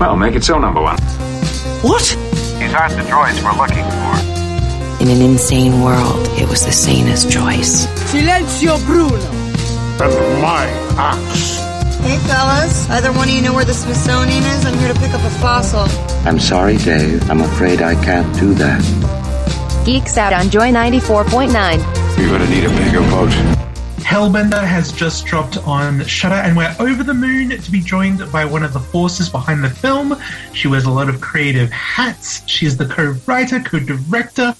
Well, make it so, number one. What? These aren't the droids we're looking for. In an insane world, it was the sanest choice. Silenzio Bruno! And my axe. Hey, fellas. Either one of you know where the Smithsonian is? I'm here to pick up a fossil. I'm sorry, Dave. I'm afraid I can't do that. Geeks Out on Joy 94.9. You're gonna need a bigger boat. Hellbender has just dropped on Shudder, and we're over the moon to be joined by one of the forces behind the film. She wears a lot of creative hats. She is the co-writer, co-director,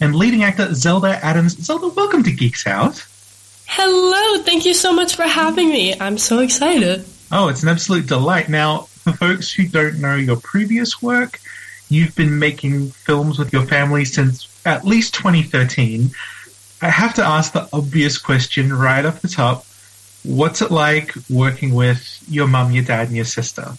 and leading actor Zelda Adams. Zelda, welcome to Geeks Out. Hello, thank you so much for having me. I'm so excited. Oh, it's an absolute delight. Now, for folks who don't know your previous work, you've been making films with your family since at least 2013. I have to ask the obvious question right off the top. What's it like working with your mum, your dad, and your sister?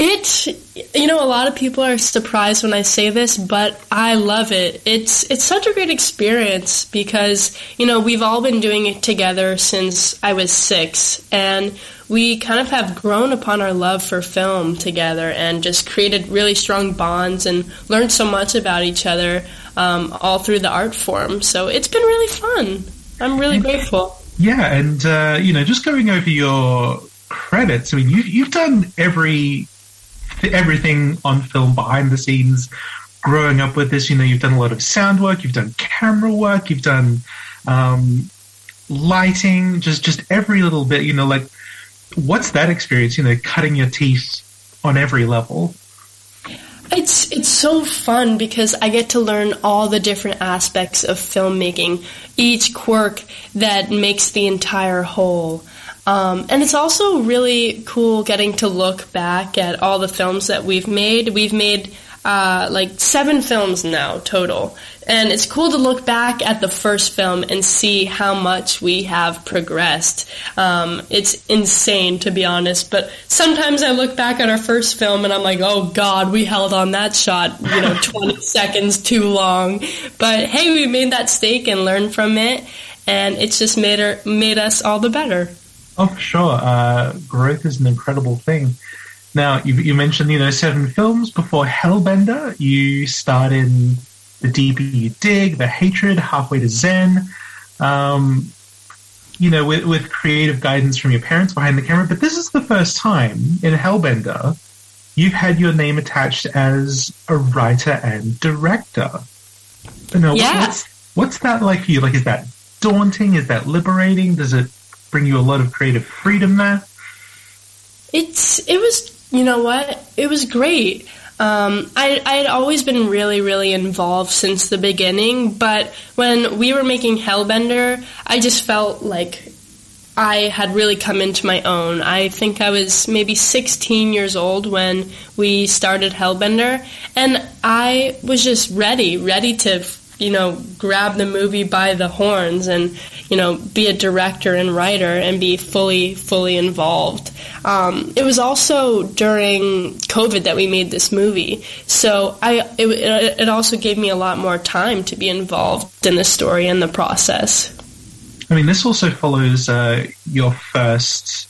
It, you know, a lot of people are surprised when I say this, but I love it. It's it's such a great experience because you know we've all been doing it together since I was six, and we kind of have grown upon our love for film together, and just created really strong bonds and learned so much about each other um, all through the art form. So it's been really fun. I'm really grateful. Yeah, and uh, you know, just going over your credits. I mean, you, you've done every everything on film behind the scenes. Growing up with this, you know, you've done a lot of sound work, you've done camera work, you've done um, lighting, just just every little bit. You know, like what's that experience? You know, cutting your teeth on every level. It's it's so fun because I get to learn all the different aspects of filmmaking, each quirk that makes the entire whole. Um, and it's also really cool getting to look back at all the films that we've made. We've made uh, like seven films now total. And it's cool to look back at the first film and see how much we have progressed. Um, it's insane, to be honest. But sometimes I look back at our first film and I'm like, oh God, we held on that shot, you know, 20 seconds too long. But hey, we made that mistake and learned from it. And it's just made, her, made us all the better. Oh, for sure. Uh, growth is an incredible thing. Now, you, you, mentioned, you know, seven films before Hellbender. You starred in The Deeper You Dig, The Hatred, Halfway to Zen. Um, you know, with, with creative guidance from your parents behind the camera. But this is the first time in Hellbender you've had your name attached as a writer and director. Know, yeah. what's, what's that like for you? Like, is that daunting? Is that liberating? Does it bring you a lot of creative freedom there? It's it was you know what it was great. Um, I I had always been really really involved since the beginning, but when we were making Hellbender, I just felt like I had really come into my own. I think I was maybe 16 years old when we started Hellbender, and I was just ready, ready to you know, grab the movie by the horns and, you know, be a director and writer and be fully, fully involved. Um, it was also during COVID that we made this movie. So I, it, it also gave me a lot more time to be involved in the story and the process. I mean, this also follows uh, your first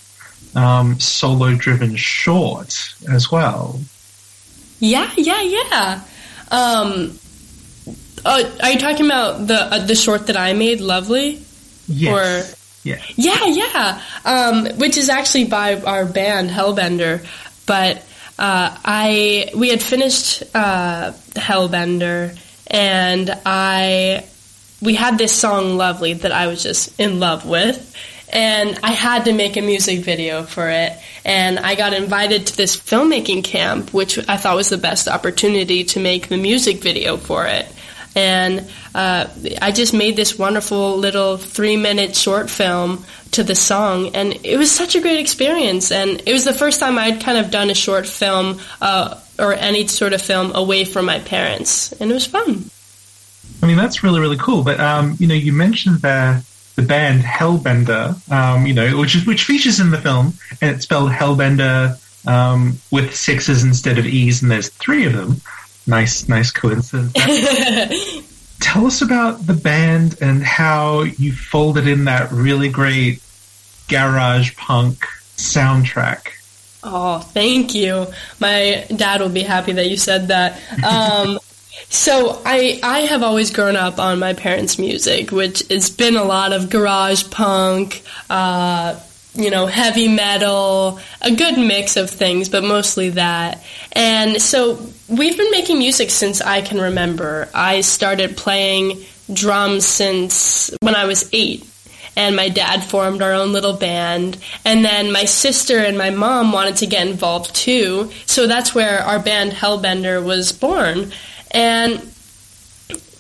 um, solo driven short as well. Yeah, yeah, yeah. Um, uh, are you talking about the uh, the short that I made, Lovely? Yes. Or yeah, yeah, yeah. Um, which is actually by our band Hellbender, but uh, I we had finished uh, Hellbender, and I we had this song Lovely that I was just in love with. And I had to make a music video for it. And I got invited to this filmmaking camp, which I thought was the best opportunity to make the music video for it and uh, I just made this wonderful little three minute short film to the song, and it was such a great experience. And it was the first time I'd kind of done a short film uh, or any sort of film away from my parents, and it was fun. I mean, that's really really cool. But um, you know, you mentioned the the band Hellbender, um, you know, which is, which features in the film, and it's spelled Hellbender um, with sixes instead of e's, and there's three of them. Nice, nice coincidence. Tell us about the band and how you folded in that really great garage punk soundtrack. Oh, thank you. My dad will be happy that you said that. Um, so I I have always grown up on my parents' music, which has been a lot of garage punk, uh, you know, heavy metal, a good mix of things, but mostly that. And so we've been making music since I can remember. I started playing drums since when I was eight. And my dad formed our own little band. And then my sister and my mom wanted to get involved too. So that's where our band Hellbender was born. And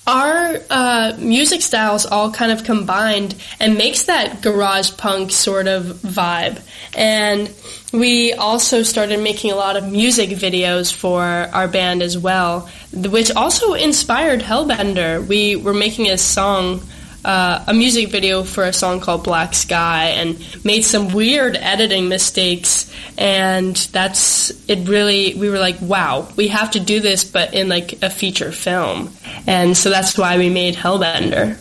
our uh, music styles all kind of combined and makes that garage punk sort of vibe. And we also started making a lot of music videos for our band as well, which also inspired Hellbender. We were making a song uh, a music video for a song called Black Sky and made some weird editing mistakes. And that's it. Really, we were like, wow, we have to do this, but in like a feature film. And so that's why we made Hellbender.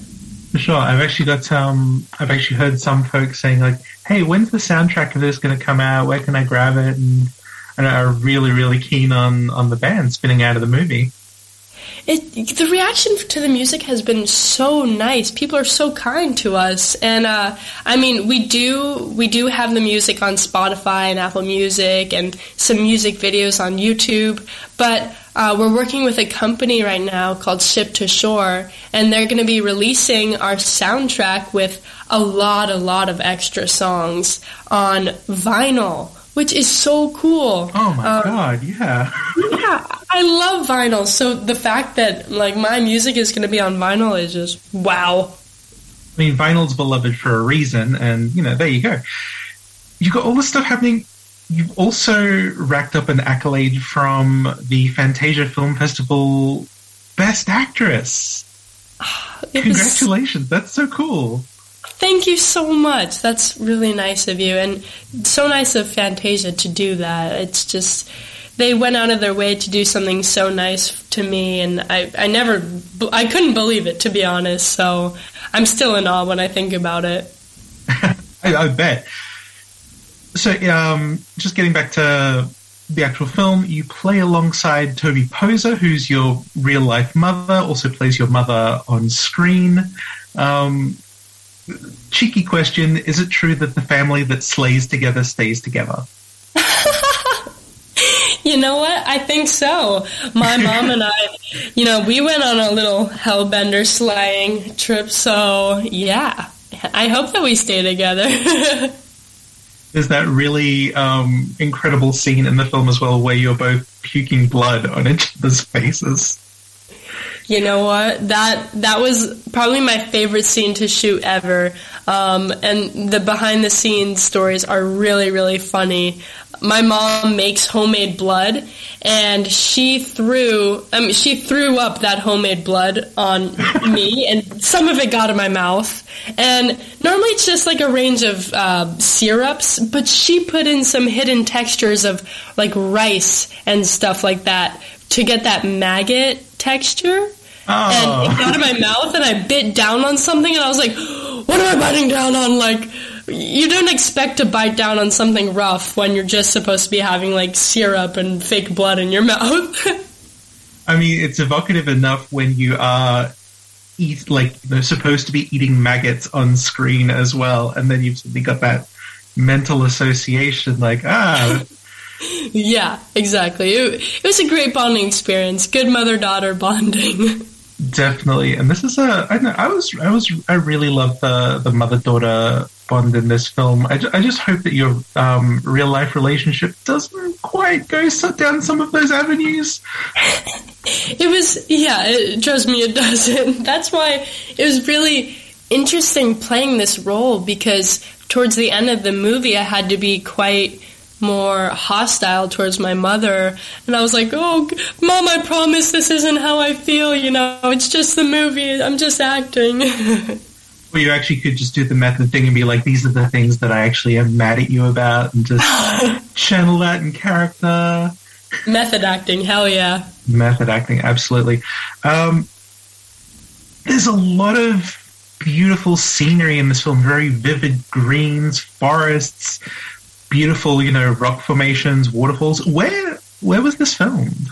For sure, I've actually got some. I've actually heard some folks saying like, "Hey, when's the soundtrack of this going to come out? Where can I grab it?" And and are really, really keen on on the band spinning out of the movie it, the reaction to the music has been so nice. People are so kind to us, and uh, I mean, we do we do have the music on Spotify and Apple Music, and some music videos on YouTube. But uh, we're working with a company right now called Ship to Shore, and they're going to be releasing our soundtrack with a lot, a lot of extra songs on vinyl which is so cool. Oh my um, god, yeah. yeah, I love vinyl. So the fact that like my music is going to be on vinyl is just wow. I mean, vinyl's beloved for a reason, and you know, there you go. You've got all this stuff happening. You've also racked up an accolade from the Fantasia Film Festival Best Actress. Congratulations, was... that's so cool. Thank you so much. That's really nice of you, and so nice of Fantasia to do that. It's just they went out of their way to do something so nice to me, and I, I never, I couldn't believe it to be honest. So I'm still in awe when I think about it. I, I, bet. So, um, just getting back to the actual film, you play alongside Toby Poser, who's your real life mother, also plays your mother on screen. Um, cheeky question: Is it true that the family that slays together stays together? you know what? I think so. My mom and I, you know, we went on a little hellbender slaying trip. So yeah, I hope that we stay together. There's that really um, incredible scene in the film as well where you're both puking blood on each other's faces. You know what? That that was probably my favorite scene to shoot ever. Um, and the behind the scenes stories are really really funny. My mom makes homemade blood, and she threw mean, she threw up that homemade blood on me, and some of it got in my mouth. And normally it's just like a range of uh, syrups, but she put in some hidden textures of like rice and stuff like that to get that maggot texture. Oh. And it got in my mouth, and I bit down on something, and I was like, "What am I biting down on?" Like, you don't expect to bite down on something rough when you're just supposed to be having like syrup and fake blood in your mouth. I mean, it's evocative enough when you are eat like they're supposed to be eating maggots on screen as well, and then you've suddenly got that mental association, like ah. yeah, exactly. It, it was a great bonding experience. Good mother daughter bonding. Definitely, and this is a. I, know, I was, I was, I really love the the mother daughter bond in this film. I, ju- I just hope that your um, real life relationship doesn't quite go down some of those avenues. It was, yeah, it, trust me, it doesn't. That's why it was really interesting playing this role because towards the end of the movie, I had to be quite more hostile towards my mother. And I was like, oh, mom, I promise this isn't how I feel, you know, it's just the movie, I'm just acting. Or you actually could just do the method thing and be like, these are the things that I actually am mad at you about, and just channel that in character. Method acting, hell yeah. Method acting, absolutely. Um, there's a lot of beautiful scenery in this film, very vivid greens, forests, beautiful, you know, rock formations, waterfalls. Where where was this filmed?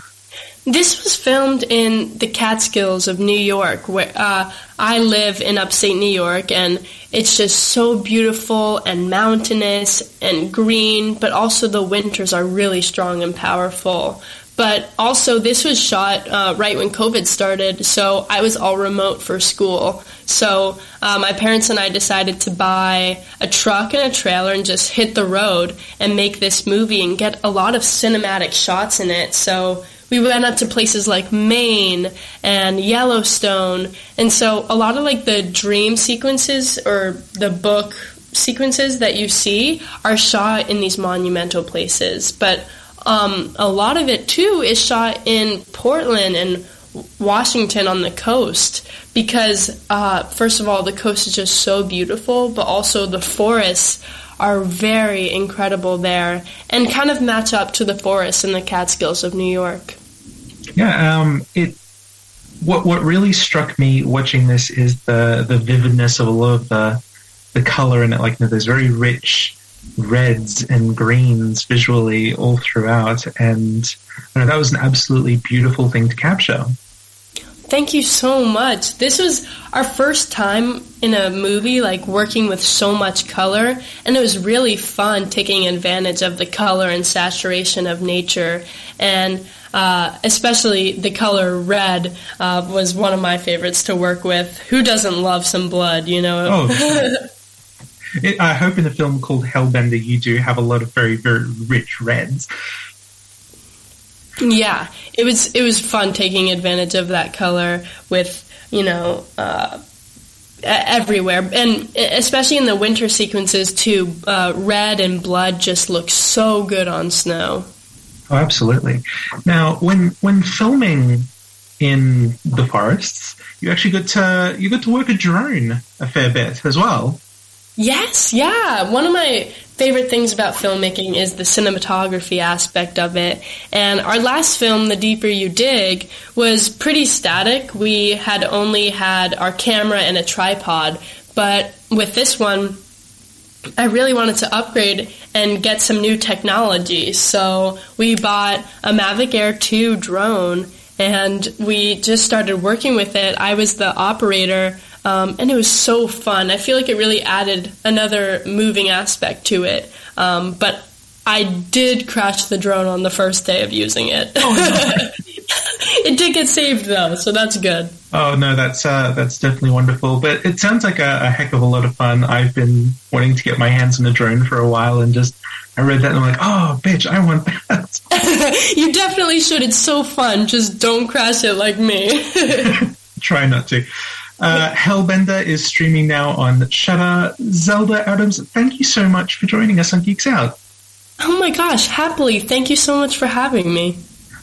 This was filmed in the Catskills of New York, where uh, I live in upstate New York, and it's just so beautiful and mountainous and green, but also the winters are really strong and powerful. But also, this was shot uh, right when COVID started, so I was all remote for school. So uh, my parents and I decided to buy a truck and a trailer and just hit the road and make this movie and get a lot of cinematic shots in it. So we went up to places like Maine and Yellowstone, and so a lot of like the dream sequences or the book sequences that you see are shot in these monumental places. But um, a lot of it too is shot in Portland and Washington on the coast because, uh, first of all, the coast is just so beautiful, but also the forests are very incredible there and kind of match up to the forests in the Catskills of New York. Yeah, um, it. What what really struck me watching this is the the vividness of a lot of the the color in it. Like you know, there's very rich reds and greens visually all throughout, and you know, that was an absolutely beautiful thing to capture. Thank you so much. This was our first time in a movie like working with so much color, and it was really fun taking advantage of the color and saturation of nature. And uh, especially the color red uh, was one of my favorites to work with. Who doesn't love some blood, you know? Oh, It, I hope in the film called Hellbender you do have a lot of very very rich reds. Yeah, it was it was fun taking advantage of that color with you know uh, everywhere, and especially in the winter sequences too. Uh, red and blood just look so good on snow. Oh, absolutely. Now, when when filming in the forests, you actually got to you got to work a drone a fair bit as well. Yes, yeah. One of my favorite things about filmmaking is the cinematography aspect of it. And our last film, The Deeper You Dig, was pretty static. We had only had our camera and a tripod. But with this one, I really wanted to upgrade and get some new technology. So we bought a Mavic Air 2 drone and we just started working with it. I was the operator um, and it was so fun. I feel like it really added another moving aspect to it. Um, but I did crash the drone on the first day of using it. it did get saved though, so that's good. Oh no, that's uh, that's definitely wonderful. But it sounds like a, a heck of a lot of fun. I've been wanting to get my hands on a drone for a while, and just I read that and I'm like, oh, bitch, I want that. you definitely should. It's so fun. Just don't crash it like me. Try not to. Uh, Hellbender is streaming now on Shudder. Zelda Adams, thank you so much for joining us on Geeks Out. oh my gosh, happily. Thank you so much for having me.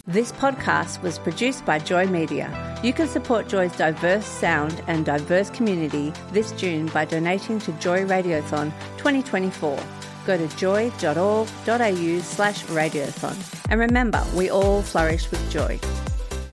This podcast was produced by Joy Media. You can support Joy's diverse sound and diverse community this June by donating to Joy Radiothon 2024. Go to joy.org.au slash radiothon. And remember, we all flourish with joy.